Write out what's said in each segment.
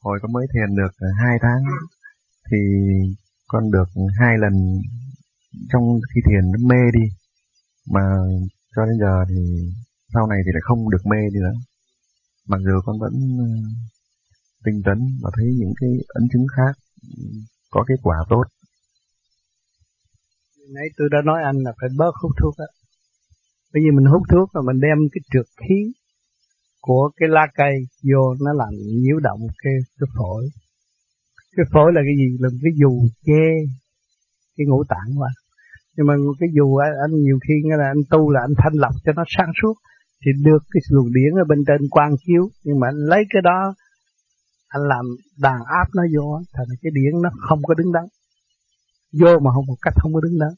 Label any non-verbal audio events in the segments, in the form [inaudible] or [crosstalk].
hồi con mới thiền được ờ, hai tháng, thì con được hai lần trong khi thiền nó mê đi. Mà cho đến giờ thì sau này thì lại không được mê đi nữa. Mặc dù con vẫn ờ, tinh tấn và thấy những cái ấn chứng khác, có kết quả tốt. Nãy tôi đã nói anh là phải bớt hút thuốc á. Bởi vì mình hút thuốc là mình đem cái trượt khí của cái lá cây vô, nó làm nhiễu động cái cái phổi. Cái phổi là cái gì? Là cái dù che cái ngũ tạng mà nhưng mà cái dù anh nhiều khi nghe là anh tu là anh thanh lọc cho nó sáng suốt, thì được cái luồng điển ở bên trên quang chiếu. Nhưng mà anh lấy cái đó, anh làm đàn áp nó vô thành cái điển nó không có đứng đắn. Vô mà không, một cách không có đứng đắn.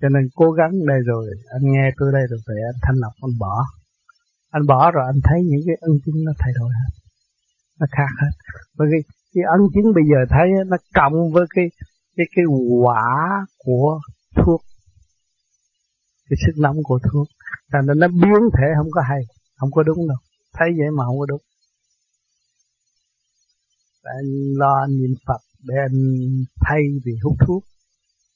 Cho nên cố gắng đây rồi, anh nghe tôi đây rồi về anh thanh lọc, anh bỏ anh bỏ rồi anh thấy những cái ân chứng nó thay đổi hết. Nó khác hết. Bởi vì cái ân chứng bây giờ thấy nó cộng với cái cái cái quả của thuốc. Cái sức nóng của thuốc. Thành nên nó biến thể không có hay không có đúng đâu. Thấy vậy mà không có đúng. Anh lo anh niệm Phật để anh thay vì hút thuốc.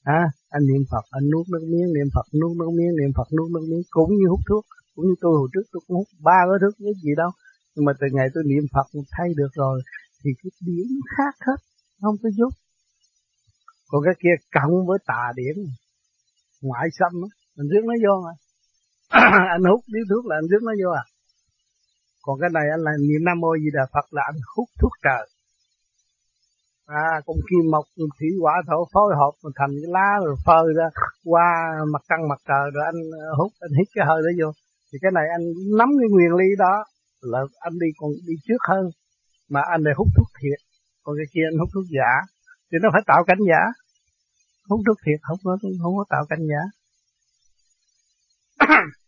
À, anh niệm Phật anh nuốt nước miếng niệm Phật nuốt nước miếng niệm Phật nuốt nước miếng cũng như hút thuốc cũng như tôi hồi trước tôi cũng hút ba cái thuốc cái gì đâu. Nhưng mà từ ngày tôi niệm Phật thay được rồi, thì cái điển khác hết, không có giúp. Còn cái kia cộng với tà điển, ngoại xâm á mình rước nó vô mà. [coughs] Anh hút điếu thuốc là anh rước nó vô à. Còn cái này anh là niệm nam mô gì đà phật là anh hút thuốc trời. À con kim mộc thủy quả thổ phối hợp mà thành cái lá rồi phơi ra qua mặt trăng mặt trời rồi anh ờ, hút, anh hít cái hơi đó vô thì cái này anh nắm cái nguyên lý đó là anh đi còn đi trước hơn. Mà anh lại hút thuốc thiệt. Còn cái kia anh hút thuốc giả. Thì nó phải tạo cảnh giả. Hút thuốc thiệt, không có không có tạo cảnh giả. [coughs]